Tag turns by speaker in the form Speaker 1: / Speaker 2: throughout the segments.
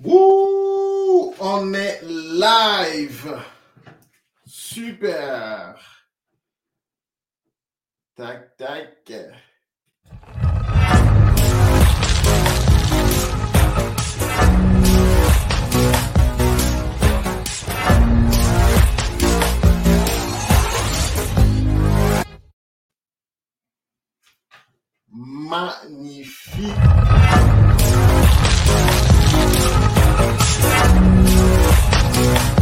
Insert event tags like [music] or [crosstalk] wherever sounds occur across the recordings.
Speaker 1: Wouh, on est live. Super. Tac, tac. Magnifique. Yeah.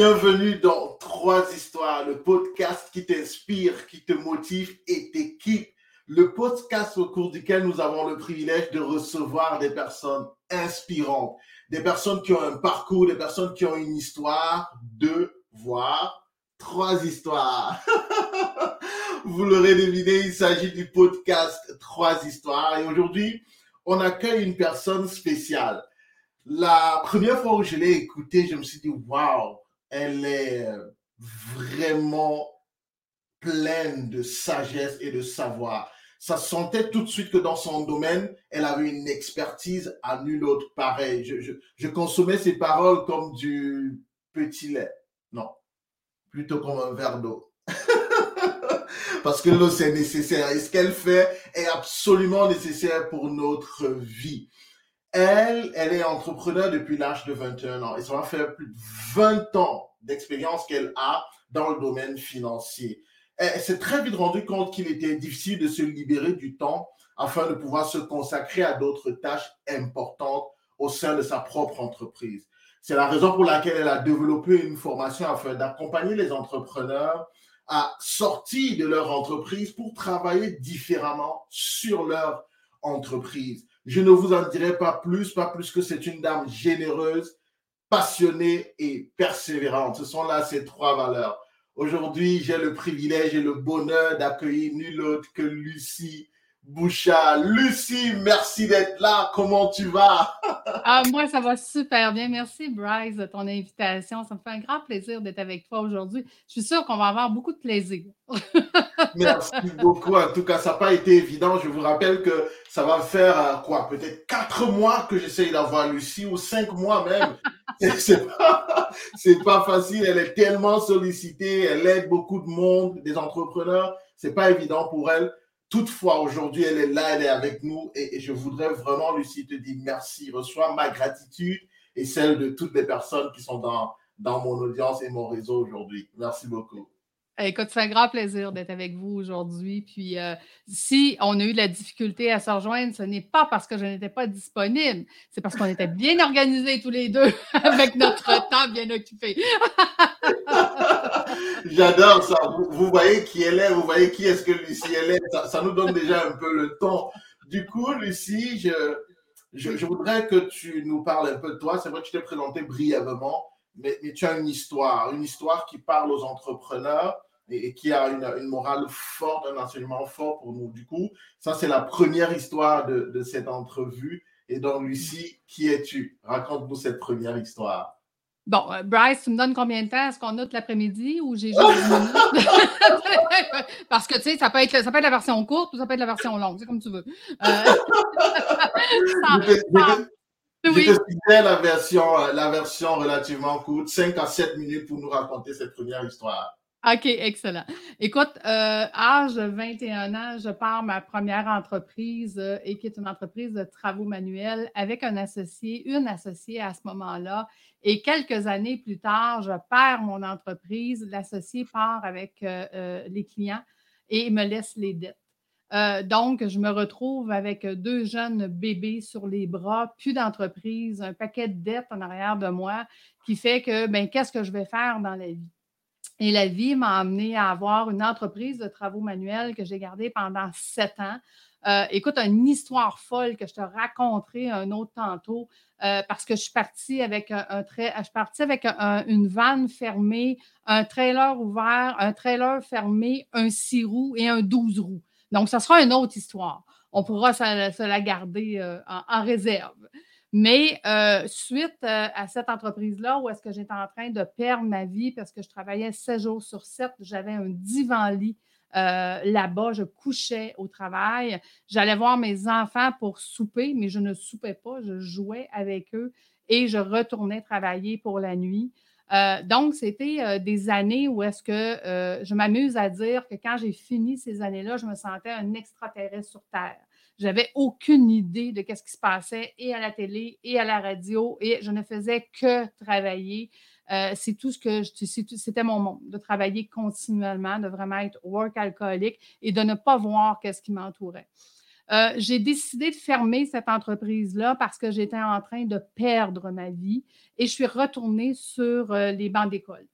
Speaker 1: Bienvenue dans Trois Histoires, le podcast qui t'inspire, qui te motive et t'équipe. Le podcast au cours duquel nous avons le privilège de recevoir des personnes inspirantes, des personnes qui ont un parcours, des personnes qui ont une histoire, deux, voire trois histoires. [laughs] Vous l'aurez deviné, il s'agit du podcast Trois Histoires. Et aujourd'hui, on accueille une personne spéciale. La première fois où je l'ai écouté, je me suis dit, waouh, elle est vraiment pleine de sagesse et de savoir. Ça sentait tout de suite que dans son domaine, elle avait une expertise à nul autre pareil. Je, je consommais ses paroles comme du petit lait. Non, plutôt comme un verre d'eau. [laughs] Parce que l'eau, c'est nécessaire. Et ce qu'elle fait est absolument nécessaire pour notre vie. Elle, elle est entrepreneur depuis l'âge de 21 ans et ça va faire plus de 20 ans d'expérience qu'elle a dans le domaine financier. Elle s'est très vite rendu compte qu'il était difficile de se libérer du temps afin de pouvoir se consacrer à d'autres tâches importantes au sein de sa propre entreprise. C'est la raison pour laquelle elle a développé une formation afin d'accompagner les entrepreneurs à sortir de leur entreprise pour travailler différemment sur leur entreprise. Je ne vous en dirai pas plus, pas plus que c'est une dame généreuse, passionnée et persévérante. Ce sont là ces trois valeurs. Aujourd'hui, j'ai le privilège et le bonheur d'accueillir nul autre que Lucie Bouchard. Lucie, merci d'être là. Comment tu vas?
Speaker 2: ah, moi, ça va super bien. Merci, Bryce, de ton invitation. Ça me fait un grand plaisir d'être avec toi aujourd'hui. Je suis sûre qu'on va avoir beaucoup de plaisir. [laughs]
Speaker 1: merci beaucoup. En tout cas, ça n'a pas été évident. Je vous rappelle que ça va faire euh, quoi? Peut-être quatre mois que j'essaye d'avoir Lucie ou cinq mois même. [laughs] C'est pas, pas facile. Elle est tellement sollicitée. Elle aide beaucoup de monde, des entrepreneurs. C'est pas évident pour elle. Toutefois, aujourd'hui, elle est là, elle est avec nous et, je voudrais vraiment, Lucie, te dire merci. Reçois ma gratitude et celle de toutes les personnes qui sont dans, dans mon audience et mon réseau aujourd'hui. Merci beaucoup.
Speaker 2: Écoute, c'est un grand plaisir d'être avec vous aujourd'hui. Puis, euh, si on a eu de la difficulté à se rejoindre, ce n'est pas parce que je n'étais pas disponible, c'est parce qu'on était bien organisés tous les deux [laughs] avec notre [laughs] temps bien occupé. [laughs]
Speaker 1: J'adore ça. Vous, voyez qui elle est, vous voyez qui est-ce que Lucie elle est. Ça, nous donne déjà un peu le temps. Du coup, Lucie, je, je, je, voudrais que tu nous parles un peu de toi. C'est vrai que tu t'es présenté brièvement, mais, tu as une histoire, une histoire qui parle aux entrepreneurs et, qui a une, morale forte, un enseignement fort pour nous. Du coup, ça, c'est la première histoire de, de cette entrevue. Et donc, Lucie, qui es-tu? Raconte-nous cette première histoire.
Speaker 2: Bon, euh, Bryce, tu me donnes combien de temps? Est-ce qu'on a toute l'après-midi ou j'ai juste minutes? [laughs] Parce que, tu sais, ça, peut être, ça peut être la version courte ou ça peut être la version longue, c'est comme tu veux. Euh... [laughs]
Speaker 1: je, te, la version, euh, la version relativement courte, 5 à 7 minutes pour nous raconter cette première histoire.
Speaker 2: OK, excellent. Écoute, euh, âge 21 ans, je pars ma première entreprise euh, et qui est une entreprise de travaux manuels avec un associé, une associée à ce moment-là. Et quelques années plus tard, je perds mon entreprise. L'associé part avec euh, les clients et me laisse les dettes. donc, je me retrouve avec deux jeunes bébés sur les bras, plus d'entreprise, un paquet de dettes en arrière de moi qui fait que, ben, qu'est-ce que je vais faire dans la vie? Et la vie m'a amené à avoir une entreprise de travaux manuels que j'ai gardée pendant sept ans. Euh, écoute, une histoire folle que je te raconterai un autre tantôt euh, parce que je suis partie avec un, avec une vanne fermée, un trailer ouvert, un trailer fermé, un six roues et un 12 roues. Donc, ça sera une autre histoire. On pourra se, la garder euh, en, réserve. Mais euh, suite euh, à cette entreprise-là, où est-ce que j'étais en train de perdre ma vie parce que je travaillais 7 jours sur 7, j'avais un divan-lit euh, là-bas, je couchais au travail. J'allais voir mes enfants pour souper, mais je ne soupais pas, je jouais avec eux et je retournais travailler pour la nuit. Donc, c'était des années où est-ce que je m'amuse à dire que quand j'ai fini ces années-là, je me sentais un extraterrestre sur Terre. J'avais aucune idée de ce qui se passait et à la télé et à la radio et je ne faisais que travailler. Euh, c'est tout ce que c'était mon monde, de travailler continuellement, de vraiment être work alcoolique et de ne pas voir qu'est-ce qui m'entourait. Euh, j'ai décidé de fermer cette entreprise-là parce que j'étais en train de perdre ma vie et je suis retournée sur euh, les bancs d'école.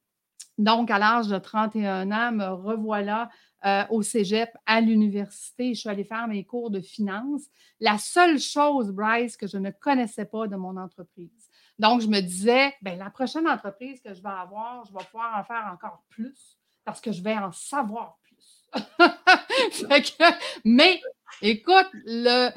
Speaker 2: Donc, à l'âge de 31 ans, me revoilà euh, au cégep, à l'université. Je suis allée faire mes cours de finance. La seule chose, Bryce, que je ne connaissais pas de mon entreprise. Donc, je me disais, bien, la prochaine entreprise que je vais avoir, je vais pouvoir en faire encore plus parce que je vais en savoir [laughs] mais, écoute, le,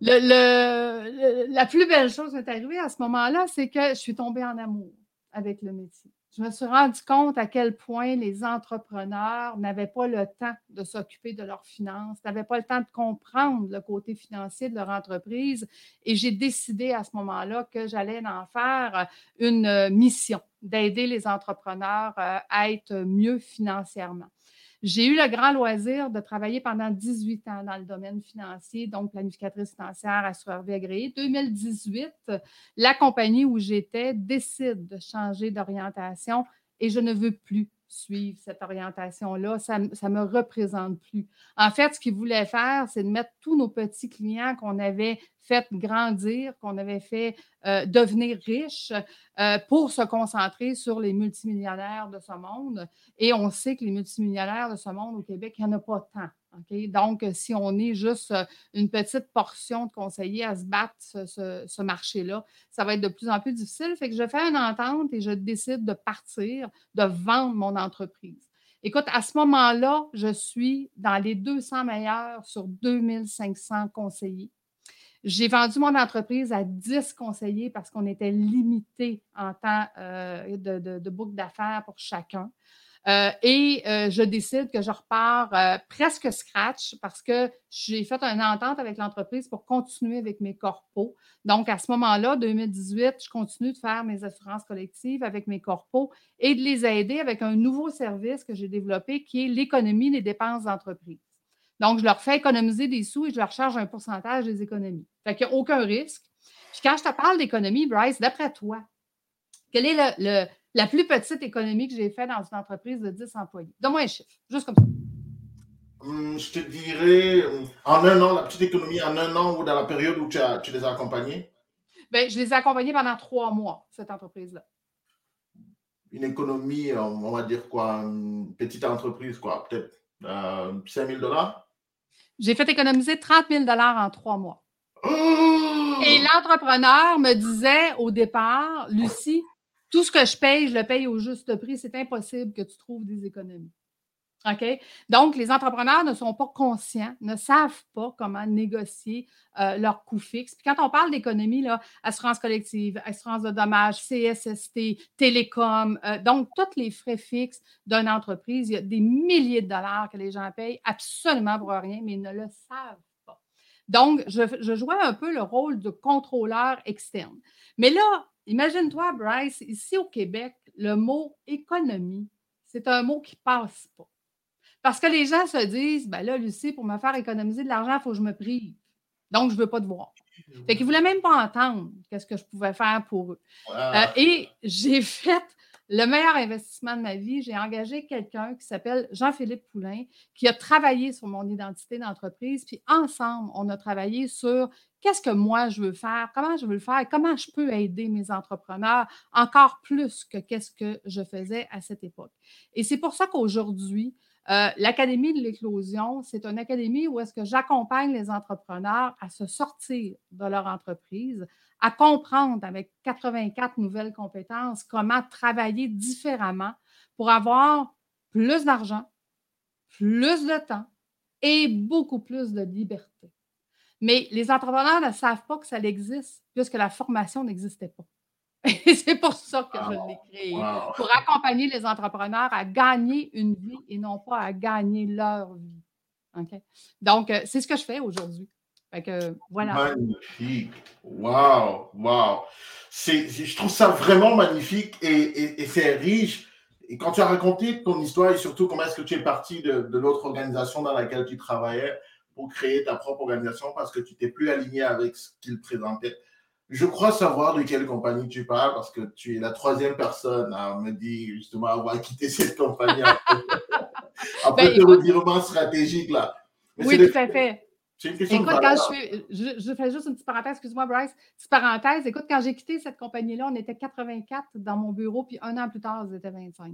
Speaker 2: la plus belle chose qui est arrivée à ce moment-là, c'est que je suis tombée en amour avec le métier je me suis rendu compte à quel point les entrepreneurs n'avaient pas le temps de s'occuper de leurs finances, n'avaient pas le temps de comprendre le côté financier de leur entreprise. Et j'ai décidé à ce moment-là que j'allais en faire une mission, d'aider les entrepreneurs euh, à être mieux financièrement. J'ai eu le grand loisir de travailler pendant 18 ans dans le domaine financier, donc planificatrice financière, assureur vie agréée. 2018, la compagnie où j'étais décide de changer d'orientation et je ne veux plus suivre cette orientation-là. Ça ne me représente plus. En fait, ce qu'ils voulaient faire, c'est de mettre tous nos petits clients qu'on avait fait grandir, qu'on avait fait euh, devenir riches euh, pour se concentrer sur les multimillionnaires de ce monde. Et on sait que les multimillionnaires de ce monde au Québec, il n'y en a pas tant. Donc, si on est juste euh, une petite portion de conseillers à se battre ce, ce marché-là, ça va être de plus en plus difficile. Fait que je fais une entente et je décide de partir, de vendre mon entreprise. Écoute, à ce moment-là, je suis dans les 200 meilleurs sur 2500 conseillers. J'ai vendu mon entreprise à 10 conseillers parce qu'on était limité en temps euh, de, boucle d'affaires pour chacun. Euh, et euh, je décide que je repars presque scratch parce que j'ai fait une entente avec l'entreprise pour continuer avec mes corpos. Donc, à ce moment-là, 2018, je continue de faire mes assurances collectives avec mes corpos et de les aider avec un nouveau service que j'ai développé qui est l'économie des dépenses d'entreprise. Donc, je leur fais économiser des sous et je leur charge un pourcentage des économies. Fait qu'il n'y a aucun risque. Puis quand je te parle d'économie, Bryce, d'après toi, quelle est la plus petite économie que j'ai faite dans une entreprise de 10 employés? Donne-moi un chiffre, juste comme ça.
Speaker 1: Hum, je te dirais, en un an, la petite économie, en un an ou dans la période où tu, as, tu les as accompagnés?
Speaker 2: Bien, je les ai accompagnés pendant trois mois, cette entreprise-là.
Speaker 1: Une économie, on va dire quoi, une petite entreprise, quoi, peut-être euh, 5 000 dollars?
Speaker 2: J'ai fait économiser 30 000 en trois mois. Oh! Et l'entrepreneur me disait au départ, Lucie, Tout ce que je paye, je le paye au juste prix. C'est impossible que tu trouves des économies. OK? Donc, les entrepreneurs ne sont pas conscients, ne savent pas comment négocier euh, leurs coûts fixes. Puis quand on parle d'économie, assurance collective, assurance de dommages, CSST, télécom, euh, donc tous les frais fixes d'une entreprise, il y a des milliers de dollars que les gens payent absolument pour rien, mais ils ne le savent pas. Donc, je, je jouais un peu le rôle de contrôleur externe. Mais là, imagine-toi, Bryce, ici au Québec, le mot économie, c'est un mot qui ne passe pas. Parce que les gens se disent, ben là, Lucie, pour me faire économiser de l'argent, il faut que je me prive. Donc, je ne veux pas te voir. Fait qu'ils ne voulaient même pas entendre qu'est-ce que je pouvais faire pour eux. Euh, et j'ai fait le meilleur investissement de ma vie. J'ai engagé quelqu'un qui s'appelle Jean-Philippe Poulain, qui a travaillé sur mon identité d'entreprise. Puis ensemble, on a travaillé sur qu'est-ce que moi je veux faire, comment je veux le faire, comment je peux aider mes entrepreneurs encore plus que qu'est-ce que je faisais à cette époque? Et c'est pour ça qu'aujourd'hui, euh, L'Académie de l'éclosion, c'est une académie où est-ce que j'accompagne les entrepreneurs à se sortir de leur entreprise, à comprendre avec 84 nouvelles compétences comment travailler différemment pour avoir plus d'argent, plus de temps et beaucoup plus de liberté. Mais les entrepreneurs ne savent pas que ça existe puisque la formation n'existait pas. Et c'est pour ça que je l'ai créé, pour accompagner les entrepreneurs à gagner une vie et non pas à gagner leur vie. Donc, euh, c'est ce que je fais aujourd'hui. voilà.
Speaker 1: Magnifique. Wow, wow. je trouve ça vraiment magnifique et, c'est riche. Et quand tu as raconté ton histoire et surtout comment est-ce que tu es parti de, de l'autre organisation dans laquelle tu travaillais pour créer ta propre organisation parce que tu t'es plus aligné avec ce qu'ils présentaient. Je crois savoir de quelle compagnie tu parles parce que tu es la troisième personne à me dire justement avoir quitté [laughs] cette compagnie après, [laughs] ben, revirement stratégique là.
Speaker 2: oui, tout à fait. écoute, quand je, fais, je, fais juste une petite parenthèse, excuse-moi, Bryce. Petite parenthèse, écoute, quand j'ai quitté cette compagnie-là, on était 84 dans mon bureau, puis un an plus tard, ils étaient 25.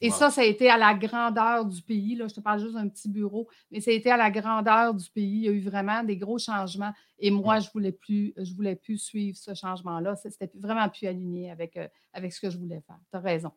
Speaker 2: Et ça, ça a été à la grandeur du pays. Là, je te parle juste d'un petit bureau, mais ça a été à la grandeur du pays. Il y a eu vraiment des gros changements. Et moi, je ne voulais, plus, je voulais plus suivre ce changement-là. C'était vraiment plus aligné avec, euh, avec ce que je voulais faire. Tu as raison.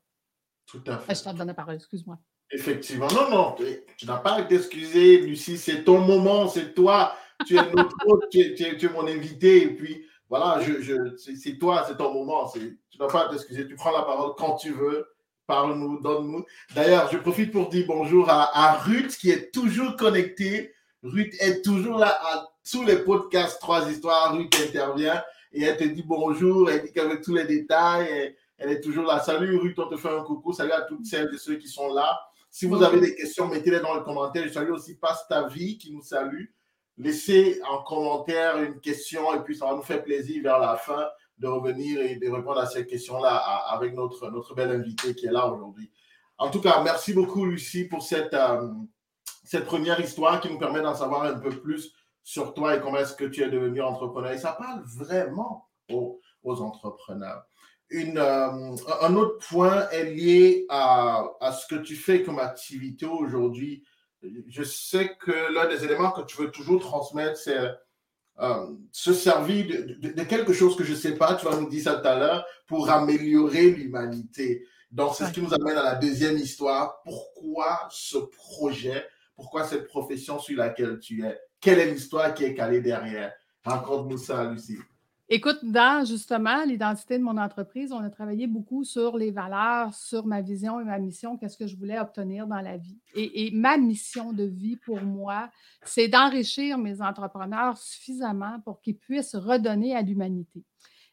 Speaker 1: Tout à fait.
Speaker 2: Je te donne la parole, excuse-moi.
Speaker 1: Effectivement. Non, non, tu n'as pas à t'excuser, Lucie. C'est ton moment, c'est toi. Tu es notre hôte, tu, es, mon invité. Et puis, voilà, je, je c'est toi, c'est ton moment. Tu n'as pas à t'excuser. Tu prends la parole quand tu veux Parle-nous, donne-nous. D'ailleurs, je profite pour dire bonjour à, Ruth qui est toujours connectée. Ruth est toujours là à tous les podcasts Trois Histoires. Ruth intervient et elle te dit bonjour. Elle dit qu'avec tous les détails, elle, est toujours là. Salut Ruth, on te fait un coucou. Salut à toutes celles et ceux qui sont là. Si vous avez des questions, mettez-les dans le commentaire. Je salue aussi Passe ta qui nous salue. Laissez en commentaire une question et puis ça va nous faire plaisir vers la fin de revenir et de répondre à ces questions-là avec notre, notre belle invitée qui est là aujourd'hui. En tout cas, merci beaucoup, Lucie, pour cette, euh, cette première histoire qui nous permet d'en savoir un peu plus sur toi et comment est-ce que tu es devenu entrepreneur. Et ça parle vraiment aux, aux entrepreneurs. Euh, un autre point est lié à, à, ce que tu fais comme activité aujourd'hui. Je sais que l'un des éléments que tu veux toujours transmettre, c'est euh, se servir de, quelque chose que je ne sais pas, tu vas nous dire ça tout à l'heure, pour améliorer l'humanité. Donc, c'est ce qui nous amène à la deuxième histoire. Pourquoi ce projet? Pourquoi cette profession sur laquelle tu es? Quelle est l'histoire qui est calée derrière? Raconte-nous ça, Lucie.
Speaker 2: Écoute, dans justement l'identité de mon entreprise, on a travaillé beaucoup sur les valeurs, sur ma vision et ma mission, qu'est-ce que je voulais obtenir dans la vie. Et, ma mission de vie pour moi, c'est d'enrichir mes entrepreneurs suffisamment pour qu'ils puissent redonner à l'humanité.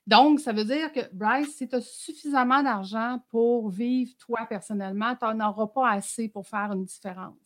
Speaker 2: Donc, ça veut dire que, Bryce, si tu as suffisamment d'argent pour vivre toi personnellement, tu n'en auras pas assez pour faire une différence.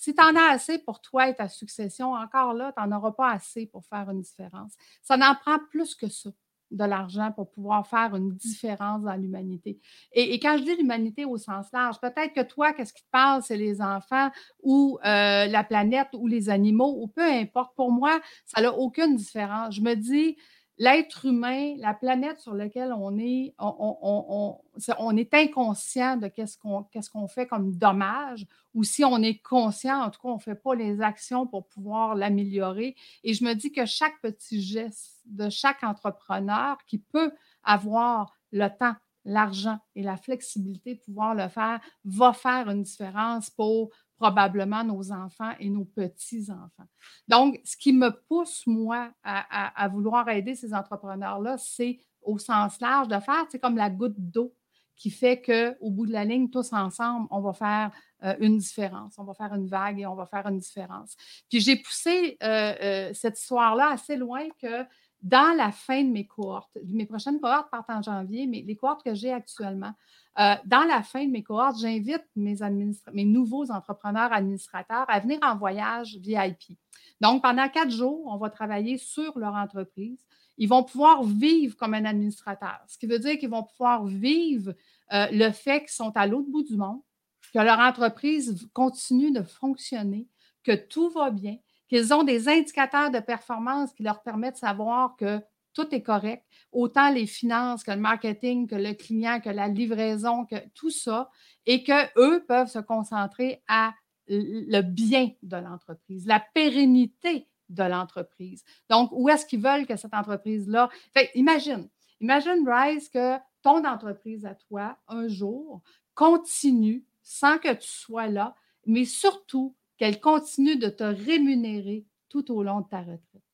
Speaker 2: Si tu en as assez pour toi et ta succession, encore là, tu n'en auras pas assez pour faire une différence. Ça n'en prend plus que ça de l'argent pour pouvoir faire une différence dans l'humanité. Et, quand je dis l'humanité au sens large, peut-être que toi, qu'est-ce qui te parle, c'est les enfants ou euh, la planète ou les animaux, ou peu importe. Pour moi, ça n'a aucune différence. Je me dis, l'être humain, la planète sur laquelle on est, on, est inconscient de qu'est-ce qu'on fait comme dommage, ou si on est conscient, en tout cas, on ne fait pas les actions pour pouvoir l'améliorer. Et je me dis que chaque petit geste de chaque entrepreneur qui peut avoir le temps l'argent et la flexibilité de pouvoir le faire va faire une différence pour probablement nos enfants et nos petits-enfants. Donc, ce qui me pousse, moi, à, vouloir aider ces entrepreneurs-là, c'est au sens large de faire, c'est comme la goutte d'eau qui fait qu'au bout de la ligne, tous ensemble, on va faire euh, une différence. On va faire une vague et on va faire une différence. Puis j'ai poussé euh, euh, cette histoire-là assez loin que dans la fin de mes cohortes, mes prochaines cohortes partent en janvier, mais les cohortes que j'ai actuellement, dans la fin de mes cohortes, j'invite mes, nouveaux entrepreneurs administrateurs à venir en voyage VIP. Donc, pendant quatre jours, on va travailler sur leur entreprise. Ils vont pouvoir vivre comme un administrateur, ce qui veut dire qu'ils vont pouvoir vivre le fait qu'ils sont à l'autre bout du monde, que leur entreprise continue de fonctionner, que tout va bien, qu'ils ont des indicateurs de performance qui leur permettent de savoir que tout est correct, autant les finances que le marketing, que le client, que la livraison, que tout ça, et qu'eux peuvent se concentrer à le bien de l'entreprise, la pérennité de l'entreprise. Donc, où est-ce qu'ils veulent que cette entreprise-là. imagine, imagine, Bryce, que ton entreprise à toi, un jour, continue sans que tu sois là, mais surtout qu'elle continue de te rémunérer tout au long de ta retraite.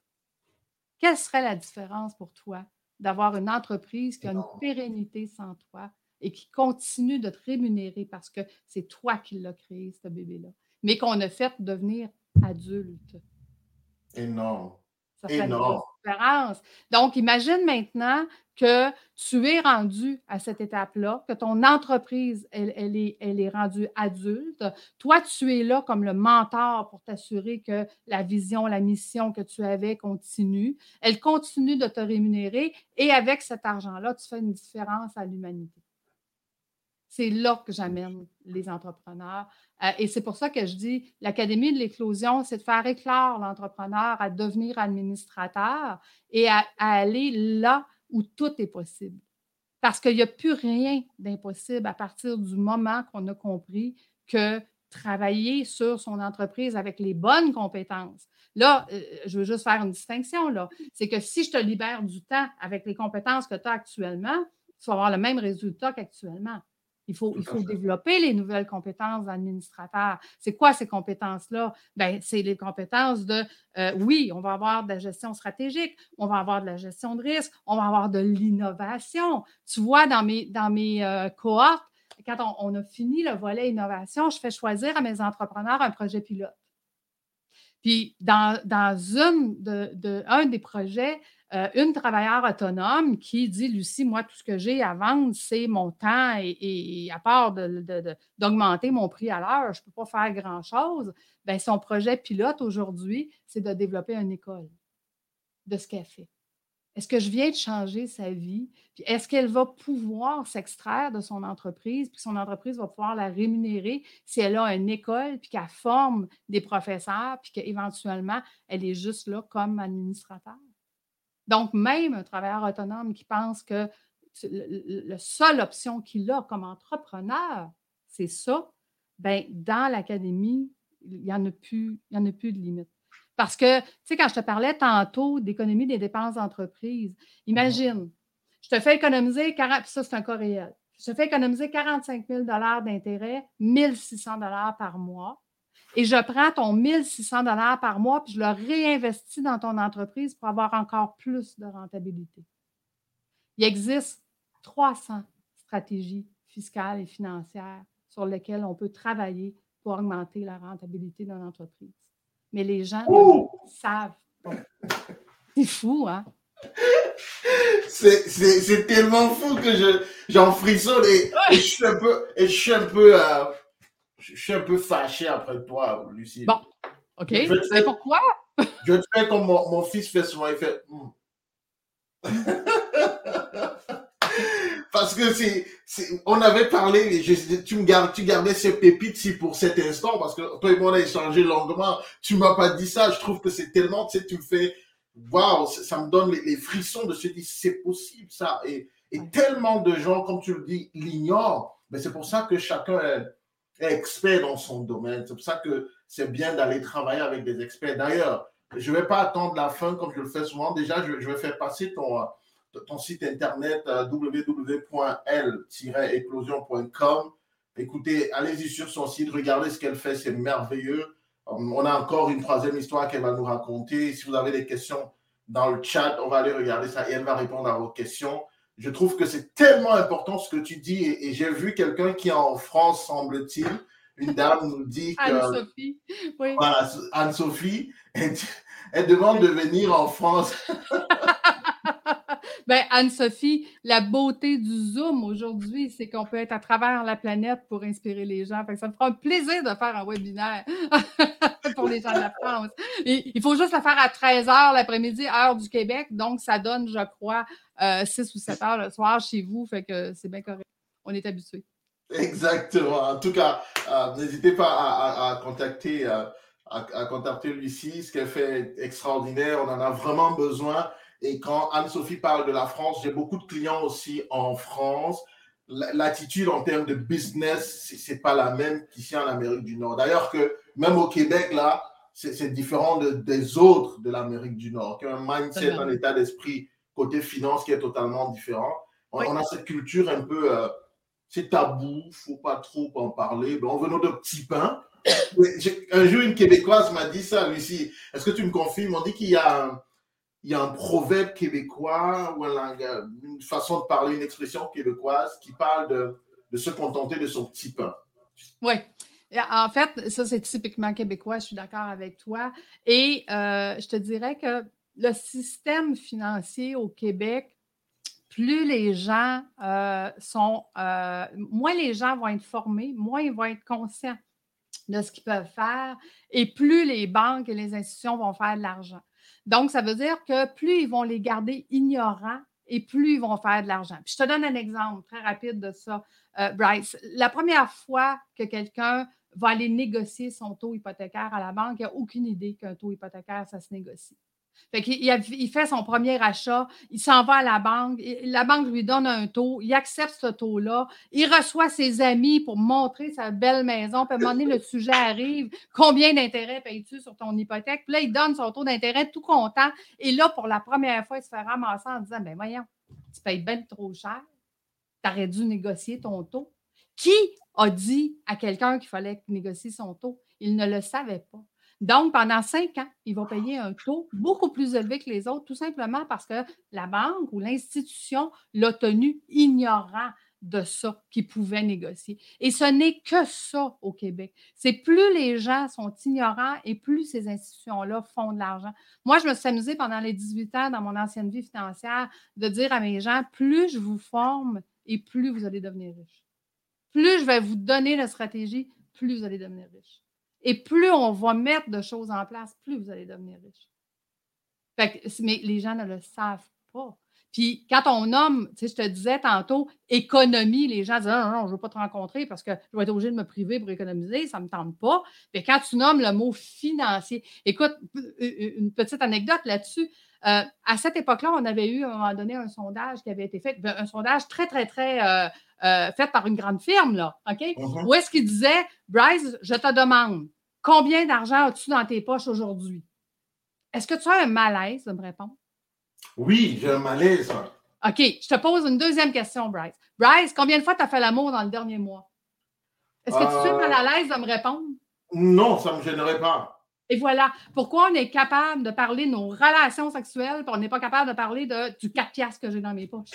Speaker 2: Quelle serait la différence pour toi d'avoir une entreprise qui a une pérennité sans toi et qui continue de te rémunérer parce que c'est toi qui l'as créé, ce bébé-là, mais qu'on a fait devenir adulte?
Speaker 1: Énorme.
Speaker 2: Ça fait une Donc, imagine maintenant que tu es rendu à cette étape-là, que ton entreprise, elle, est, elle est rendue adulte. Toi, tu es là comme le mentor pour t'assurer que la vision, la mission que tu avais continue. Elle continue de te rémunérer et avec cet argent-là, tu fais une différence à l'humanité. C'est là que j'amène les entrepreneurs. Euh, et c'est pour ça que je dis, l'Académie de l'éclosion, c'est de faire éclore l'entrepreneur à devenir administrateur et à, aller là où tout est possible. Parce qu'il n'y a plus rien d'impossible à partir du moment qu'on a compris que travailler sur son entreprise avec les bonnes compétences. Là, euh, je veux juste faire une distinction, là. C'est que si je te libère du temps avec les compétences que tu as actuellement, tu vas avoir le même résultat qu'actuellement. Il faut, il faut développer les nouvelles compétences d'administrateur. C'est quoi ces compétences-là? Ben, c'est les compétences de, euh, oui, on va avoir de la gestion stratégique, on va avoir de la gestion de risque, on va avoir de l'innovation. Tu vois, dans mes, dans mes euh, cohortes, quand on, a fini le volet innovation, je fais choisir à mes entrepreneurs un projet pilote. Puis, dans, un des projets, euh, une travailleuse autonome qui dit Lucie, moi, tout ce que j'ai à vendre, c'est mon temps et, à part d'augmenter mon prix à l'heure, je ne peux pas faire grand-chose. Bien, son projet pilote aujourd'hui, c'est de développer une école de ce qu'elle fait. Est-ce que je viens de changer sa vie? Est-ce qu'elle va pouvoir s'extraire de son entreprise, puis son entreprise va pouvoir la rémunérer si elle a une école, puis qu'elle forme des professeurs, puis qu'éventuellement, elle est juste là comme administrateur? Donc, même un travailleur autonome qui pense que la seule option qu'il a comme entrepreneur, c'est ça, bien, dans l'académie, il n'y en, en a plus de limite. Parce que, tu sais, quand je te parlais tantôt d'économie des dépenses d'entreprise, imagine, je te fais économiser 40, ça c'est un cas réel, je te fais économiser 45 000 d'intérêt, 1 600 par mois et je prends ton 1600 dollars par mois puis je le réinvestis dans ton entreprise pour avoir encore plus de rentabilité. Il existe 300 stratégies fiscales et financières sur lesquelles on peut travailler pour augmenter la rentabilité d'une entreprise. Mais les gens ne savent pas. C'est fou, hein?
Speaker 1: C'est tellement fou que j'en frissonne et, je suis un peu, et je suis un peu euh, je suis un peu fâché après toi, Lucie.
Speaker 2: Bon, OK. C'est pourquoi?
Speaker 1: je te fais comme mon, fils fait souvent, il fait. Hmm. [laughs] Parce que c'est, on avait parlé, tu me gardes, tu gardais ces pépites si pour cet instant, parce que toi et moi on a échangé longuement. Tu m'as pas dit ça. Je trouve que c'est tellement, tu sais, tu me fais, waouh, ça me donne les, frissons de se dire c'est possible ça. Et, et tellement de gens, comme tu le dis, l'ignorent. Mais c'est pour ça que chacun expert dans son domaine. C'est pour ça que c'est bien d'aller travailler avec des experts. D'ailleurs, je ne vais pas attendre la fin comme je le fais souvent. Déjà, je, vais faire passer ton, ton site internet www.l-éclosion.com. Écoutez, allez-y sur son site, regardez ce qu'elle fait, c'est merveilleux. On a encore une troisième histoire qu'elle va nous raconter. Si vous avez des questions dans le chat, on va aller regarder ça et elle va répondre à vos questions. Je trouve que c'est tellement important ce que tu dis et, j'ai vu quelqu'un qui est en France, semble-t-il, une dame nous dit que...
Speaker 2: Anne-Sophie.
Speaker 1: Oui. Anne-Sophie, elle demande de venir en France. [laughs]
Speaker 2: ben, Anne-Sophie, la beauté du Zoom aujourd'hui, c'est qu'on peut être à travers la planète pour inspirer les gens. ça me fera un plaisir de faire un webinaire [laughs] pour les gens de la France. il faut juste le faire à 13 h l'après-midi, heure du Québec. Donc, ça donne, je crois, 6 euh, ou 7 heures le soir chez vous. Fait que c'est bien correct. On est habitué.
Speaker 1: Exactement. En tout cas, euh, n'hésitez pas à, contacter. Euh, à, contacter Lucie. Ce qu'elle fait est extraordinaire. On en a vraiment besoin. Et quand Anne-Sophie parle de la France, j'ai beaucoup de clients aussi en France. L'attitude en termes de business, c'est pas la même qu'ici en Amérique du Nord. D'ailleurs, que même au Québec, là, c'est différent des autres de l'Amérique du Nord. Un mindset, un état d'esprit côté finance qui est totalement différent. On, a cette culture un peu, euh, c'est tabou, faut pas trop en parler. Ben, on veut notre petit pain. Un jour, une Québécoise m'a dit ça, Lucie. Est-ce que tu me confirmes? On dit qu'il y a un, il y a un proverbe québécois ou une façon de parler, une expression québécoise qui parle de, se contenter de son petit pain.
Speaker 2: Oui. En fait, ça, c'est typiquement québécois, je suis d'accord avec toi. Et euh, je te dirais que le système financier au Québec, plus les gens euh, sont, euh, moins les gens vont être formés, moins ils vont être conscients de ce qu'ils peuvent faire et plus les banques et les institutions vont faire de l'argent. Donc, ça veut dire que plus ils vont les garder ignorants et plus ils vont faire de l'argent. je te donne un exemple très rapide de ça, euh, Bryce. La première fois que quelqu'un va aller négocier son taux hypothécaire à la banque, il n'a aucune idée qu'un taux hypothécaire, ça se négocie. Il, fait son premier achat, il s'en va à la banque, la banque lui donne un taux, il accepte ce taux-là, il reçoit ses amis pour montrer sa belle maison, puis à un moment donné, le sujet arrive, combien d'intérêts payes-tu sur ton hypothèque? Puis là, il donne son taux d'intérêt tout content, et là, pour la première fois, il se fait ramasser en disant, ben voyons, tu payes bien trop cher, tu aurais dû négocier ton taux. Qui a dit à quelqu'un qu'il fallait négocier son taux? Il ne le savait pas. Donc, pendant cinq ans, il va payer un taux beaucoup plus élevé que les autres, tout simplement parce que la banque ou l'institution l'a tenu ignorant de ça qu'il pouvait négocier. Et ce n'est que ça au Québec. C'est plus les gens sont ignorants et plus ces institutions-là font de l'argent. Moi, je me suis amusée pendant les 18 ans dans mon ancienne vie financière de dire à mes gens, plus je vous forme et plus vous allez devenir riche. Plus je vais vous donner la stratégie, plus vous allez devenir riche. Et plus on va mettre de choses en place, plus vous allez devenir riche. mais les gens ne le savent pas. Puis quand on nomme, tu sais, je te disais tantôt, économie, les gens disent non, non, je ne veux pas te rencontrer parce que je vais être obligé de me priver pour économiser, ça ne me tente pas. Mais quand tu nommes le mot financier, écoute, une petite anecdote là-dessus. Euh, à cette époque-là, on avait eu à un moment donné un sondage qui avait été fait, ben, un sondage très, très, très euh, euh, fait par une grande firme, là, OK? Uh-huh. Où est-ce qu'il disait, Bryce, je te demande, Combien d'argent as-tu dans tes poches aujourd'hui? Est-ce que tu as un malaise de me répondre?
Speaker 1: Oui, j'ai un malaise.
Speaker 2: OK, je te pose une deuxième question, Bryce. Bryce, combien de fois tu as fait l'amour dans le dernier mois? Est-ce que tu es mal à l'aise de me répondre?
Speaker 1: Non, ça ne me gênerait pas.
Speaker 2: Et voilà. Pourquoi on est capable de parler de nos relations sexuelles, et on n'est pas capable de parler de, du 4 piastres que j'ai dans mes poches?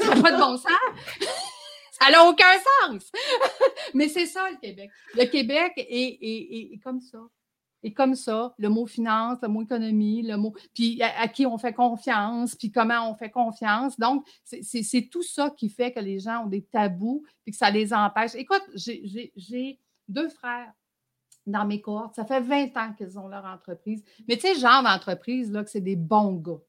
Speaker 2: ça n'a pas de bon sens. [laughs] Ça n'a aucun sens. [laughs] Mais c'est ça, le Québec. Le Québec est, comme ça. Et comme ça, le mot finance, le mot économie, le mot. Puis à, qui on fait confiance, puis comment on fait confiance. Donc, c'est tout ça qui fait que les gens ont des tabous, puis que ça les empêche. Écoute, j'ai deux frères dans mes cohortes. Ça fait 20 ans qu'ils ont leur entreprise. Mais tu sais, genre d'entreprise, là, que c'est des bons gars.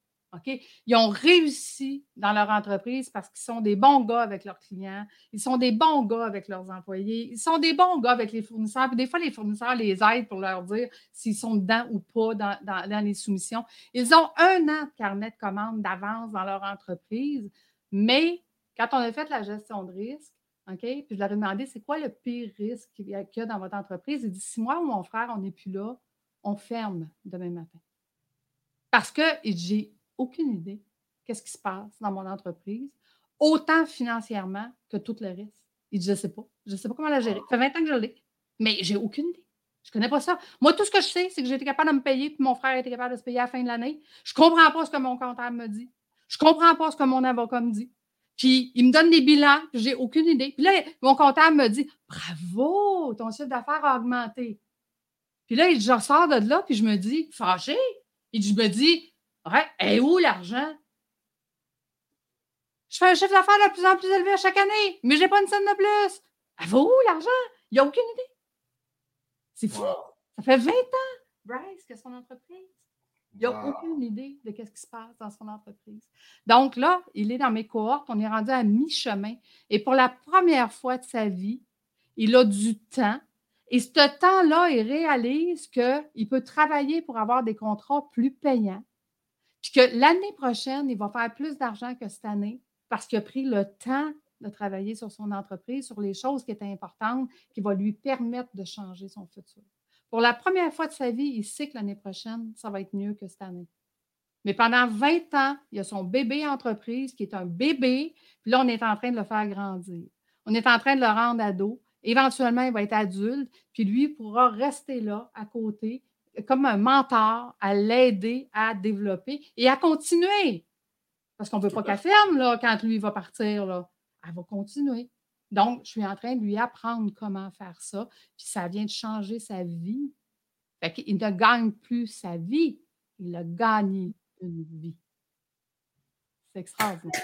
Speaker 2: Ils ont réussi dans leur entreprise parce qu'ils sont des bons gars avec leurs clients, ils sont des bons gars avec leurs employés, ils sont des bons gars avec les fournisseurs. Puis des fois, les fournisseurs les aident pour leur dire s'ils sont dedans ou pas dans, les soumissions. Ils ont un an de carnet de commandes d'avance dans leur entreprise, mais quand on a fait la gestion de risque, OK, puis je leur ai demandé c'est quoi le pire risque qu'il y a dans votre entreprise? Il dit si moi ou mon frère, on n'est plus là, on ferme demain matin. Parce que j'ai aucune idée qu'est-ce qui se passe dans mon entreprise, autant financièrement que tout le reste. Il dit, je ne sais pas. Je ne sais pas comment la gérer. Ça fait 20 ans que je l'ai, mais j'ai aucune idée. Je ne connais pas ça. Moi, tout ce que je sais, c'est que été capable de me payer, puis mon frère été capable de se payer à la fin de l'année. Je ne comprends pas ce que mon comptable me dit. Je ne comprends pas ce que mon avocat me dit. Puis il me donne des bilans, puis j'ai aucune idée. Puis là, mon comptable me dit Bravo, ton chiffre d'affaires a augmenté. Puis là, je ressors de là, puis je me dis Fâché. Et je me dis Ouais, et où l'argent? Je fais un chiffre d'affaires de plus en plus élevé à chaque année, mais je n'ai pas une scène de plus. Elle va où l'argent? Il n'y a aucune idée. C'est fou. Ça fait 20 ans, Bryce, que son entreprise? Il n'a aucune idée de ce qui se passe dans son entreprise. Donc là, il est dans mes cohortes, on est rendu à mi-chemin. Et pour la première fois de sa vie, il a du temps. Et ce temps-là, il réalise qu'il peut travailler pour avoir des contrats plus payants. Puis que l'année prochaine, il va faire plus d'argent que cette année parce qu'il a pris le temps de travailler sur son entreprise, sur les choses qui étaient importantes, qui vont lui permettre de changer son futur. Pour la première fois de sa vie, il sait que l'année prochaine, ça va être mieux que cette année. Mais pendant 20 ans, il y a son bébé entreprise qui est un bébé, puis là, on est en train de le faire grandir. On est en train de le rendre ado. Éventuellement, il va être adulte, puis lui pourra rester là, à côté, comme un mentor, à l'aider à développer et à continuer. Parce qu'on ne veut pas qu'elle ferme là, quand lui va partir. Là. Elle va continuer. Donc, je suis en train de lui apprendre comment faire ça, puis ça vient de changer sa vie. Fait qu'il ne gagne plus sa vie, il a gagné une vie. C'est extraordinaire.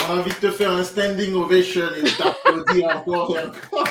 Speaker 1: On a envie de te faire un standing ovation et t'applaudir encore et encore.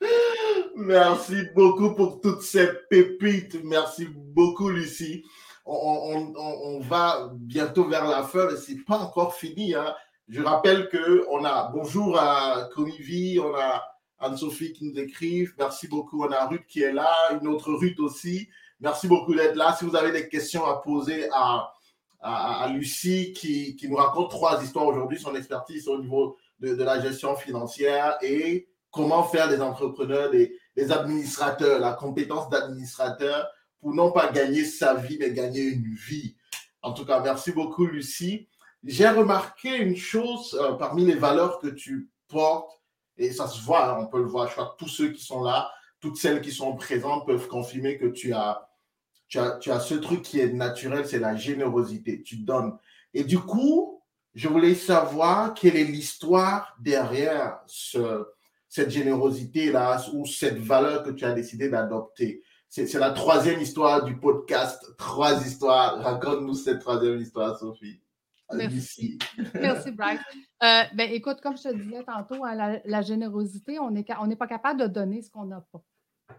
Speaker 1: [laughs] Merci beaucoup pour toutes ces pépites. Merci beaucoup, Lucie. On, va bientôt vers la fin, mais ce n'est pas encore fini. Hein. Je rappelle qu'on a bonjour à Conivi, on a Anne-Sophie qui nous écrit. Merci beaucoup. On a Ruth qui est là, une autre Ruth aussi. Merci beaucoup d'être là. Si vous avez des questions à poser à, à, Lucie qui, qui, nous raconte trois histoires aujourd'hui, son expertise au niveau de, de, la gestion financière et comment faire des entrepreneurs, des, des administrateurs, la compétence d'administrateur pour non pas gagner sa vie, mais gagner une vie. En tout cas, merci beaucoup, Lucie j'ai remarqué une chose euh, parmi les valeurs que tu portes, et ça se voit, on peut le voir, je crois que tous ceux qui sont là, toutes celles qui sont présentes peuvent confirmer que tu as, tu as, tu as ce truc qui est naturel, c'est la générosité, tu donnes. Et du coup, je voulais savoir quelle est l'histoire derrière ce, cette générosité-là ou cette valeur que tu as décidé d'adopter. C'est la troisième histoire du podcast. Trois histoires. Raconte-nous cette troisième histoire, Sophie.
Speaker 2: Merci. [laughs] Merci, Bryce. Euh, ben, écoute, comme je te disais tantôt, hein, la, générosité, on n'est on pas capable de donner ce qu'on n'a pas.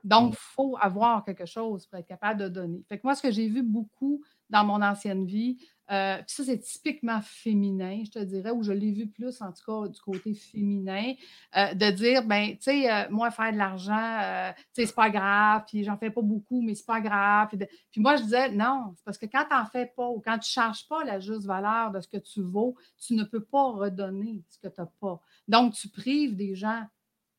Speaker 2: Donc, il faut avoir quelque chose pour être capable de donner. Fait que moi, ce que j'ai vu beaucoup dans mon ancienne vie, euh, puis ça, c'est typiquement féminin, je te dirais, ou je l'ai vu plus, en tout cas, du côté féminin, euh, de dire, ben, tu sais, euh, moi, faire de l'argent, tu sais, c'est pas grave, puis j'en fais pas beaucoup, mais c'est pas grave. Puis, moi, je disais, non, c'est parce que quand tu n'en fais pas ou quand tu charges pas la juste valeur de ce que tu vaux, tu ne peux pas redonner ce que tu n'as pas. Donc, tu prives des gens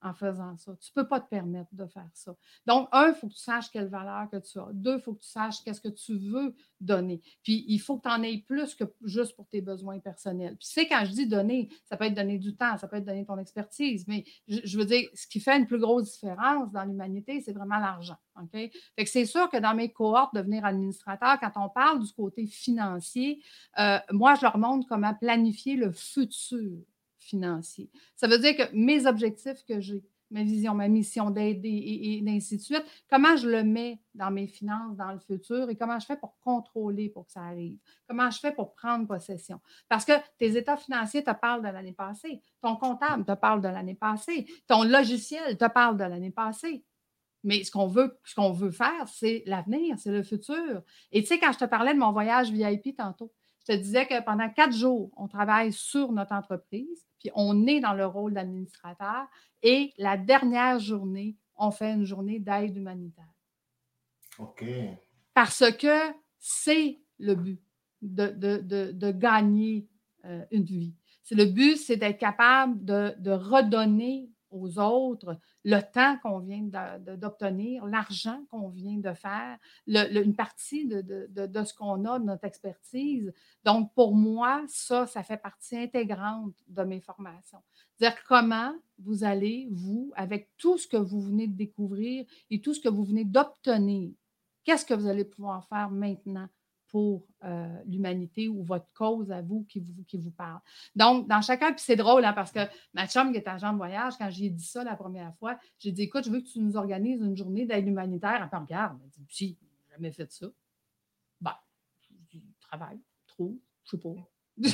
Speaker 2: en faisant ça. Tu ne peux pas te permettre de faire ça. Donc, un, il faut que tu saches quelle valeur que tu as. Deux, il faut que tu saches qu'est-ce que tu veux donner. Puis, il faut que tu en aies plus que juste pour tes besoins personnels. Puis, tu sais, quand je dis donner, ça peut être donner du temps, ça peut être donner ton expertise, mais je, veux dire, ce qui fait une plus grosse différence dans l'humanité, c'est vraiment l'argent. OK? Fait que c'est sûr que dans mes cohortes, devenir administrateur, quand on parle du côté financier, euh, moi, je leur montre comment planifier le futur financier. Ça veut dire que mes objectifs que j'ai, ma vision, ma mission d'aider et, et, comment je le mets dans mes finances dans le futur et comment je fais pour contrôler pour que ça arrive, comment je fais pour prendre possession? Parce que tes états financiers te parlent de l'année passée, ton comptable te parle de l'année passée, ton logiciel te parle de l'année passée. Mais ce qu'on veut, ce qu'on veut faire, c'est l'avenir, c'est le futur. Et tu sais, quand je te parlais de mon voyage VIP tantôt, je te disais que pendant quatre jours, on travaille sur notre entreprise puis on est dans le rôle d'administrateur. Et la dernière journée, on fait une journée d'aide humanitaire.
Speaker 1: OK.
Speaker 2: Parce que c'est le but de, gagner euh, une vie. C'est le but, c'est d'être capable de, redonner aux autres le temps qu'on vient d'obtenir, l'argent qu'on vient de faire, une partie de, de ce qu'on a, de notre expertise. Donc, pour moi, ça, ça fait partie intégrante de mes formations. C'est-à-dire comment vous allez, vous, avec tout ce que vous venez de découvrir et tout ce que vous venez d'obtenir, qu'est-ce que vous allez pouvoir faire maintenant pour euh, l'humanité ou votre cause à vous qui vous, qui vous parle. Donc, dans chacun, puis c'est drôle, hein, parce que ma chum qui est agent de voyage, quand j'ai dit ça la première fois, j'ai dit Écoute, je veux que tu nous organises une journée d'aide humanitaire. Elle me regarde, elle dit Si, jamais fait ça. Ben, je travaille, trop, je sais pas. [laughs] je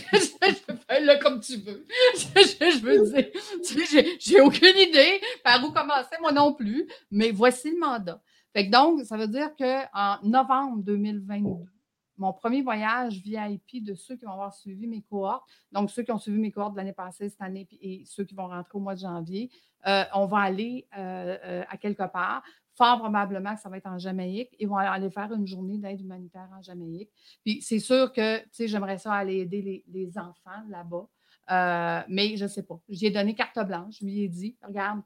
Speaker 2: fais là comme tu veux. [laughs] je, veux dire, j'ai aucune idée par où commencer, moi non plus, mais voici le mandat. Fait donc, ça veut dire qu'en novembre 2022, mon premier voyage VIP de ceux qui vont avoir suivi mes cohortes, donc ceux qui ont suivi mes cohortes l'année passée, cette année, et ceux qui vont rentrer au mois de janvier, euh, on va aller euh, euh, à quelque part. Fort probablement que ça va être en Jamaïque. Ils vont aller faire une journée d'aide humanitaire en Jamaïque. Puis c'est sûr que, tu sais, j'aimerais ça aller aider les, enfants là-bas. mais je ne sais pas. J'ai donné carte blanche. Je lui ai dit, regarde,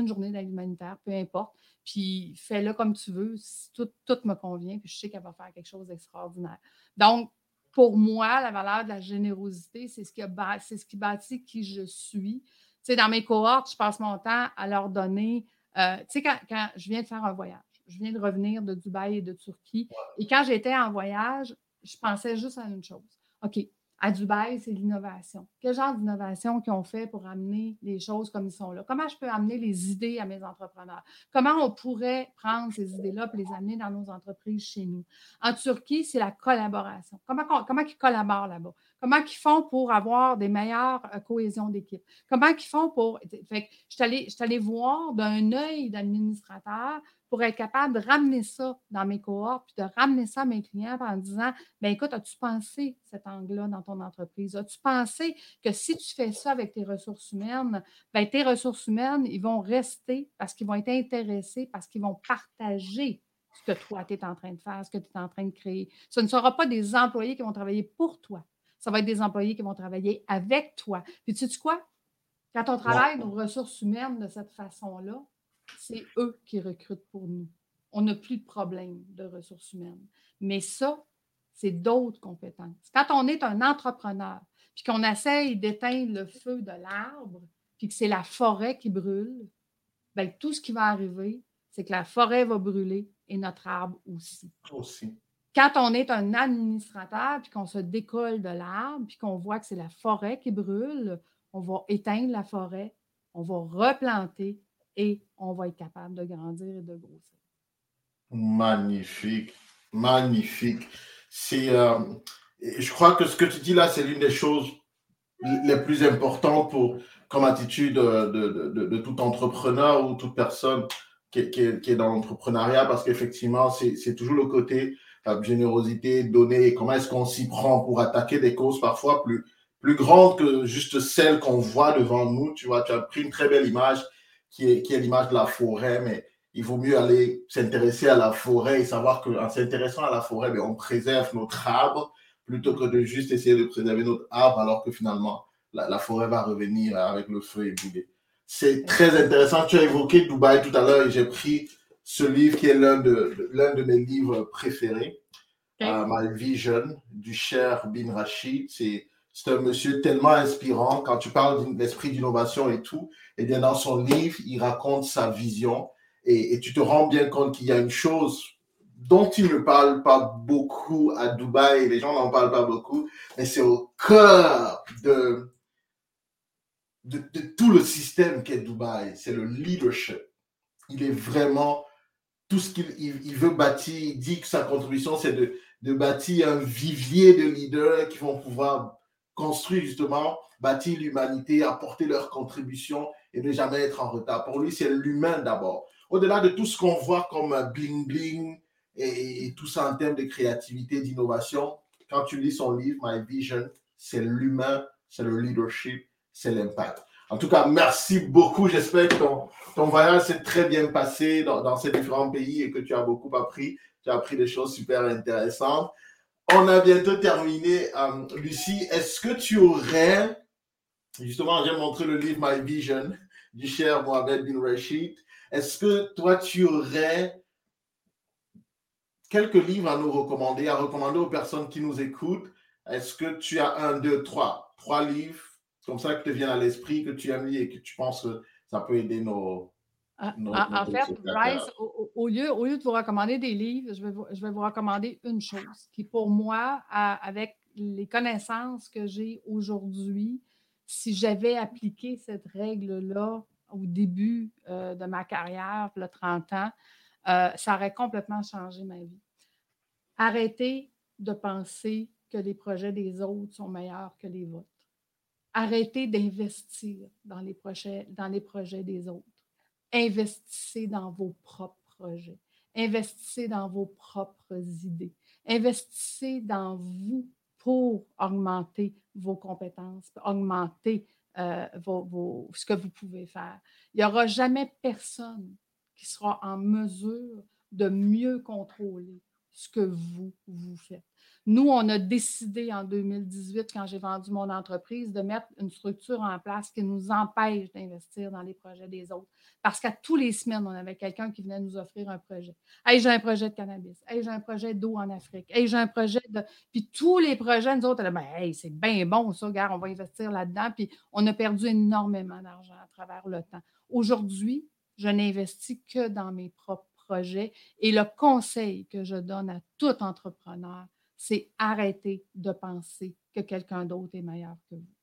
Speaker 2: une journée d'aide humanitaire, peu importe. Puis fais-le comme tu veux. Tout, tout me convient. Puis je sais qu'elle va faire quelque chose d'extraordinaire. Donc, pour moi, la valeur de la générosité, c'est ce, qui c'est ce qui bâtit qui je suis. Tu sais, dans mes cohortes, je passe mon temps à leur donner. Euh, tu sais, quand, quand, je viens de faire un voyage, je viens de revenir de Dubaï et de Turquie. Et quand j'étais en voyage, je pensais juste à une chose. OK, à Dubaï, c'est l'innovation. Quel genre d'innovation qu'ils ont fait pour amener les choses comme ils sont là? Comment je peux amener les idées à mes entrepreneurs? Comment on pourrait prendre ces idées-là et les amener dans nos entreprises chez nous? En Turquie, c'est la collaboration. Comment, comment ils collaborent là-bas? Comment ils font pour avoir des meilleures euh, cohésions d'équipe? Comment ils font pour. Fait je suis allée voir d'un œil d'administrateur pour être capable de ramener ça dans mes cohortes, puis de ramener ça à mes clients en disant Bien, écoute, as-tu pensé cet angle-là dans ton entreprise? As-tu pensé que si tu fais ça avec tes ressources humaines, bien, tes ressources humaines, ils vont rester parce qu'ils vont être intéressés, parce qu'ils vont partager ce que toi, tu es en train de faire, ce que tu es en train de créer. Ce ne sera pas des employés qui vont travailler pour toi. Ça va être des employés qui vont travailler avec toi. Puis tu sais quoi? Quand on travaille nos ressources humaines de cette façon-là, c'est eux qui recrutent pour nous. On n'a plus de problème de ressources humaines. Mais ça, c'est d'autres compétences. Quand on est un entrepreneur, puis qu'on essaye d'éteindre le feu de l'arbre, puis que c'est la forêt qui brûle, bien, tout ce qui va arriver, c'est que la forêt va brûler et notre arbre aussi.
Speaker 1: Aussi.
Speaker 2: Quand on est un administrateur, puis qu'on se décolle de l'arbre, puis qu'on voit que c'est la forêt qui brûle, on va éteindre la forêt, on va replanter, et on va être capable de grandir et de grossir.
Speaker 1: Magnifique, magnifique. C'est, euh, je crois que ce que tu dis là, c'est l'une des choses les plus importantes pour, comme attitude de, de, tout entrepreneur ou toute personne qui, est, dans l'entrepreneuriat, parce qu'effectivement, c'est toujours le côté générosité, donner, comment est-ce qu'on s'y prend pour attaquer des causes parfois plus, plus grandes que juste celles qu'on voit devant nous. Tu vois, tu as pris une très belle image qui est, qui est l'image de la forêt, mais il vaut mieux aller s'intéresser à la forêt et savoir qu'en s'intéressant à la forêt, ben, on préserve notre arbre plutôt que de juste essayer de préserver notre arbre alors que finalement la, forêt va revenir avec le feu et brûler. C'est très intéressant. Tu as évoqué Dubaï tout à l'heure et j'ai pris ce livre qui est l'un de, l'un de mes livres préférés, euh, My Vision, du cher Bin Rashid. C'est c'est un monsieur tellement inspirant. Quand tu parles d'esprit d'innovation et tout, et eh bien dans son livre, il raconte sa vision et, tu te rends bien compte qu'il y a une chose dont il ne parle pas beaucoup à Dubaï, les gens n'en parlent pas beaucoup, mais c'est au cœur de, de, tout le système qu'est Dubaï. C'est le leadership. Il est vraiment tout ce qu'il il, veut bâtir. Il dit que sa contribution, c'est de, de bâtir un vivier de leaders qui vont pouvoir construire justement, bâtir l'humanité, apporter leur contribution et ne jamais être en retard. Pour lui, c'est l'humain d'abord. Au-delà de tout ce qu'on voit comme bling-bling et, tout ça en termes de créativité, d'innovation, quand tu lis son livre, My Vision, c'est l'humain, c'est le leadership, c'est l'impact. En tout cas, merci beaucoup. J'espère que ton, voyage s'est très bien passé dans, dans, ces différents pays et que tu as beaucoup appris. Tu as appris des choses super intéressantes. On a bientôt terminé. Euh, Lucie, est-ce que tu aurais, justement, j'ai montré le livre My Vision, du cher Mohamed Bin Rashid. Est-ce que toi, tu aurais quelques livres à nous recommander, à recommander aux personnes qui nous écoutent? Est-ce que tu as un, deux, trois, trois livres comme ça qui te viennent à l'esprit, que tu aimes lire et que tu penses que ça peut aider nos,
Speaker 2: ah, en, fait, Bryce, au, lieu, au lieu de vous recommander des livres, je vais vous, je vais vous recommander une chose qui, pour moi, avec les connaissances que j'ai aujourd'hui, si j'avais appliqué cette règle-là au début euh, de ma carrière, le 30 ans, euh, ça aurait complètement changé ma vie. Arrêtez de penser que les projets des autres sont meilleurs que les vôtres. Arrêtez d'investir dans les projets, dans les projets des autres investissez dans vos propres projets. Investissez dans vos propres idées. Investissez dans vous pour augmenter vos compétences, augmenter euh, ce que vous pouvez faire. Il n'y aura jamais personne qui sera en mesure de mieux contrôler ce que vous, vous faites. Nous, on a décidé en 2018, quand j'ai vendu mon entreprise, de mettre une structure en place qui nous empêche d'investir dans les projets des autres. Parce qu'à tous les semaines, on avait quelqu'un qui venait nous offrir un projet. Hey, j'ai un projet de cannabis. Hey, j'ai un projet d'eau en Afrique. Hey, j'ai un projet de. Puis tous les projets, nous autres, ben, hey, c'est bien bon, ça, gars, on va investir là-dedans. Puis on a perdu énormément d'argent à travers le temps. Aujourd'hui, je n'investis que dans mes propres Et le conseil que je donne à tout entrepreneur, c'est arrêter de penser que quelqu'un d'autre est meilleur que vous.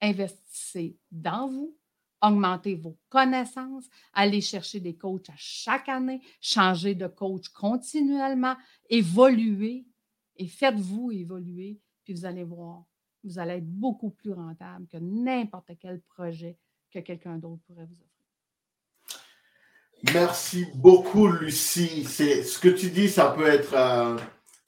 Speaker 2: Investissez dans vous, augmentez vos connaissances, allez chercher des coachs à chaque année, changez de coach continuellement, évoluez et faites-vous évoluer, puis vous allez voir, vous allez être beaucoup plus rentable que n'importe quel projet que quelqu'un d'autre pourrait vous offrir.
Speaker 1: Merci beaucoup, Lucie. C'est ce que tu dis, ça peut être euh,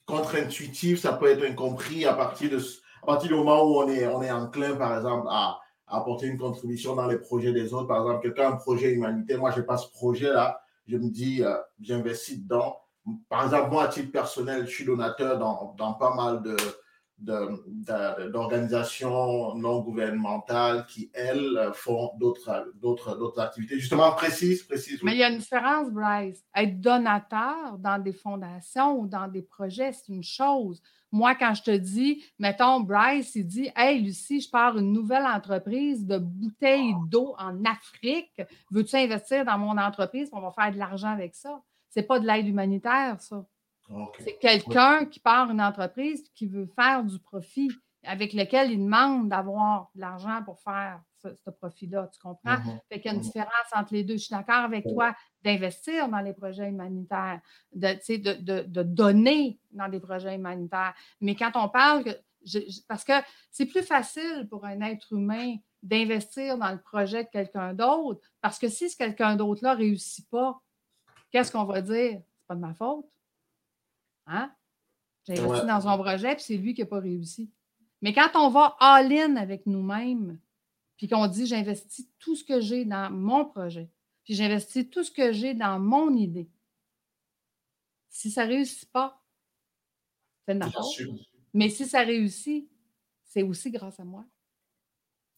Speaker 1: contre-intuitif, ça peut être incompris à partir, de, partir du moment où on est, on est enclin, par exemple, à, apporter une contribution dans les projets des autres. Par exemple, quelqu'un a un projet humanitaire, moi, je n'ai pas ce projet-là, je me dis, euh, j'investis dedans. Par exemple, moi, à titre personnel, je suis donateur dans, dans pas mal de, d'organisations non gouvernementales qui, elles, font d'autres, activités, justement précises, précises.
Speaker 2: Mais il y a une différence, Bryce. Être donateur dans des fondations ou dans des projets, c'est une chose. Moi, quand je te dis, mettons, Bryce, il dit Hey, Lucie, je pars une nouvelle entreprise de bouteilles d'eau en Afrique. Veux-tu investir dans mon entreprise? On va faire de l'argent avec ça. C'est pas de l'aide humanitaire, ça. C'est quelqu'un qui part une entreprise qui veut faire du profit, avec lequel il demande d'avoir de l'argent pour faire ce, profit-là. Tu comprends? Fait qu'il y a une mm-hmm. différence entre les deux. Je suis d'accord avec toi d'investir dans les projets humanitaires, de, de, donner dans des projets humanitaires. Mais quand on parle, parce que c'est plus facile pour un être humain d'investir dans le projet de quelqu'un d'autre, parce que si ce quelqu'un d'autre-là ne réussit pas, qu'est-ce qu'on va dire? C'est pas de ma faute. Hein? J'ai investi dans son projet, puis c'est lui qui n'a pas réussi. Mais quand on va all-in avec nous-mêmes, puis qu'on dit j'investis tout ce que j'ai dans mon projet, puis j'investis tout ce que j'ai dans mon idée, si ça ne réussit pas, c'est de Mais si ça réussit, c'est aussi grâce à moi.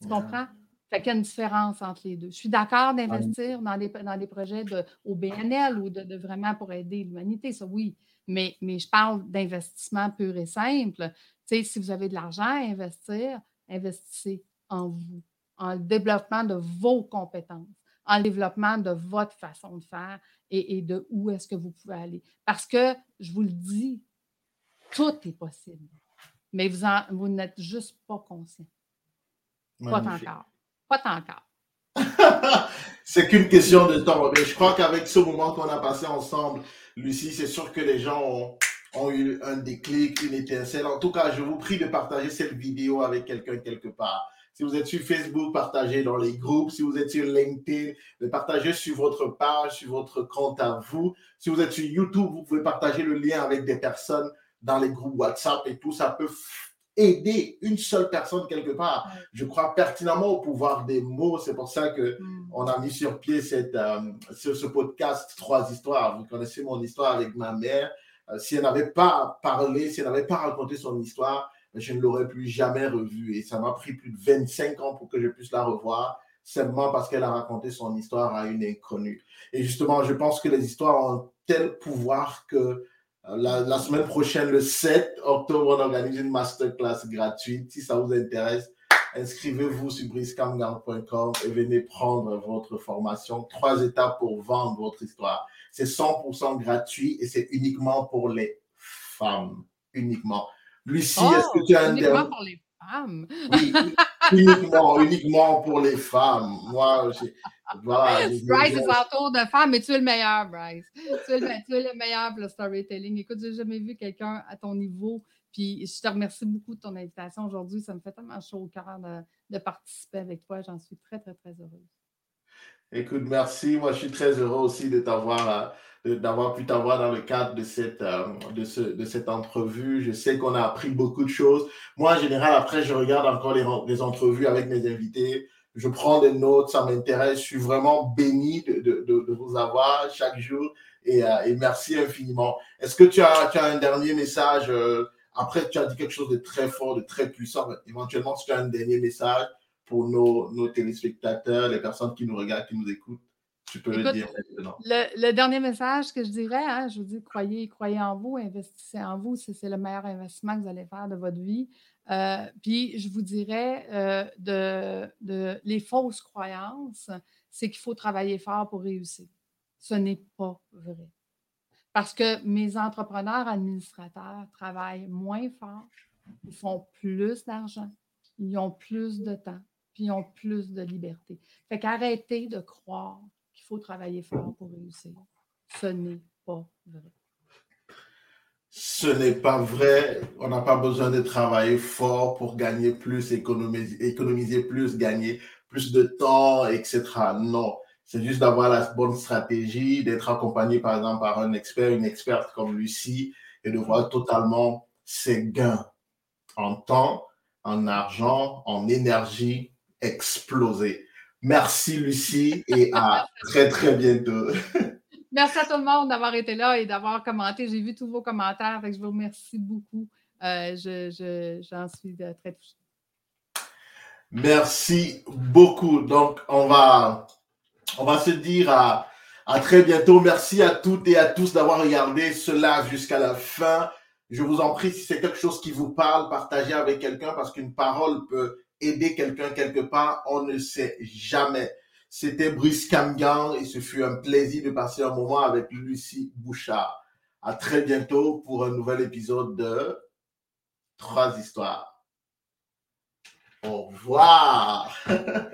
Speaker 2: Tu comprends? Fait qu'il y a une différence entre les deux. Je suis d'accord d'investir dans des, dans des projets de, au BNL ou de, de vraiment pour aider l'humanité, ça oui. Mais, je parle d'investissement pur et simple. si vous avez de l'argent à investir, investissez en vous, en le développement de vos compétences, en le développement de votre façon de faire et, de où est-ce que vous pouvez aller. Parce que, je vous le dis, tout est possible. Mais vous, vous n'êtes juste pas conscient. Pas encore. Pas encore. [laughs]
Speaker 1: c'est qu'une question de temps. Mais je crois qu'avec ce moment qu'on a passé ensemble, Lucie, c'est sûr que les gens ont, eu un déclic, une étincelle. En tout cas, je vous prie de partager cette vidéo avec quelqu'un quelque part. Si vous êtes sur Facebook, partagez dans les groupes. Si vous êtes sur LinkedIn, partagez sur votre page, sur votre compte à vous. Si vous êtes sur YouTube, vous pouvez partager le lien avec des personnes dans les groupes WhatsApp et tout. Ça peut aider une seule personne quelque part. Je crois pertinemment au pouvoir des mots. C'est pour ça que mm. on a mis sur pied cette, euh, ce, podcast Trois histoires. Vous connaissez mon histoire avec ma mère. Euh, si elle n'avait pas parlé, si elle n'avait pas raconté son histoire, je ne l'aurais plus jamais revue. Et ça m'a pris plus de 25 ans pour que je puisse la revoir. simplement parce qu'elle a raconté son histoire à une inconnue. Et justement, je pense que les histoires ont tel pouvoir que euh, la, semaine prochaine, le 7 octobre, on organise une masterclass gratuite. Si ça vous intéresse, inscrivez-vous sur briscamgang.com et venez prendre votre formation. Trois étapes pour vendre votre histoire. C'est 100% gratuit et c'est uniquement pour les femmes. Uniquement. Lucie, est-ce que tu as un
Speaker 2: Uniquement pour les femmes.
Speaker 1: Oui, uniquement, uniquement pour les femmes. Moi, voilà.
Speaker 2: Bryce est autour de femmes, mais tu es le meilleur, Bryce. Tu es le, tu es le meilleur pour le storytelling. Écoute, j'ai jamais vu quelqu'un à ton niveau. Puis je te remercie beaucoup de ton invitation aujourd'hui. Ça me fait tellement chaud au cœur de, de participer avec toi. J'en suis très, très, très heureuse.
Speaker 1: Écoute, merci. Moi, je suis très heureux aussi de t'avoir, euh, d'avoir pu t'avoir dans le cadre de cette, euh, de, ce, de cette entrevue. Je sais qu'on a appris beaucoup de choses. Moi, en général, après, je regarde encore les, les entrevues avec mes invités. Je prends des notes, ça m'intéresse. Je suis vraiment béni de, de, de, vous avoir chaque jour et, euh, et merci infiniment. Est-ce que tu as, tu as un dernier message? après, tu as dit quelque chose de très fort, de très puissant. Éventuellement, si tu as un dernier message, pour nos, nos, téléspectateurs, les personnes qui nous regardent, qui nous écoutent? Tu peux le dire maintenant.
Speaker 2: Le, dernier message que je dirais, hein, je vous dis, croyez, croyez en vous, investissez en vous, c'est le meilleur investissement que vous allez faire de votre vie. Euh, puis je vous dirais, euh, de, les fausses croyances, c'est qu'il faut travailler fort pour réussir. Ce n'est pas vrai. Parce que mes entrepreneurs administrateurs travaillent moins fort, ils font plus d'argent, ils ont plus de temps, puis ils ont plus de liberté. Fait qu'arrêtez de croire qu'il faut travailler fort pour réussir. Ce n'est pas vrai.
Speaker 1: Ce n'est pas vrai. On n'a pas besoin de travailler fort pour gagner plus, économiser, économiser plus, gagner plus de temps, etc. Non. C'est juste d'avoir la bonne stratégie, d'être accompagné, par exemple, par un expert, une experte comme Lucie, et de voir totalement ses gains en temps, en argent, en énergie, exploser. Merci Lucie et à [laughs] très très bientôt.
Speaker 2: Merci à tout le monde d'avoir été là et d'avoir commenté. J'ai vu tous vos commentaires, je vous remercie beaucoup. Euh, j'en suis très touchée.
Speaker 1: Merci beaucoup. Donc, on va, on va se dire à, à très bientôt. Merci à toutes et à tous d'avoir regardé cela jusqu'à la fin. Je vous en prie, si c'est quelque chose qui vous parle, partagez avec quelqu'un parce qu'une parole peut aider quelqu'un quelque part, on ne sait jamais. C'était Brice Camgan et ce fut un plaisir de passer un moment avec Lucie Bouchard. À très bientôt pour un nouvel épisode de Trois histoires. Au revoir. [laughs]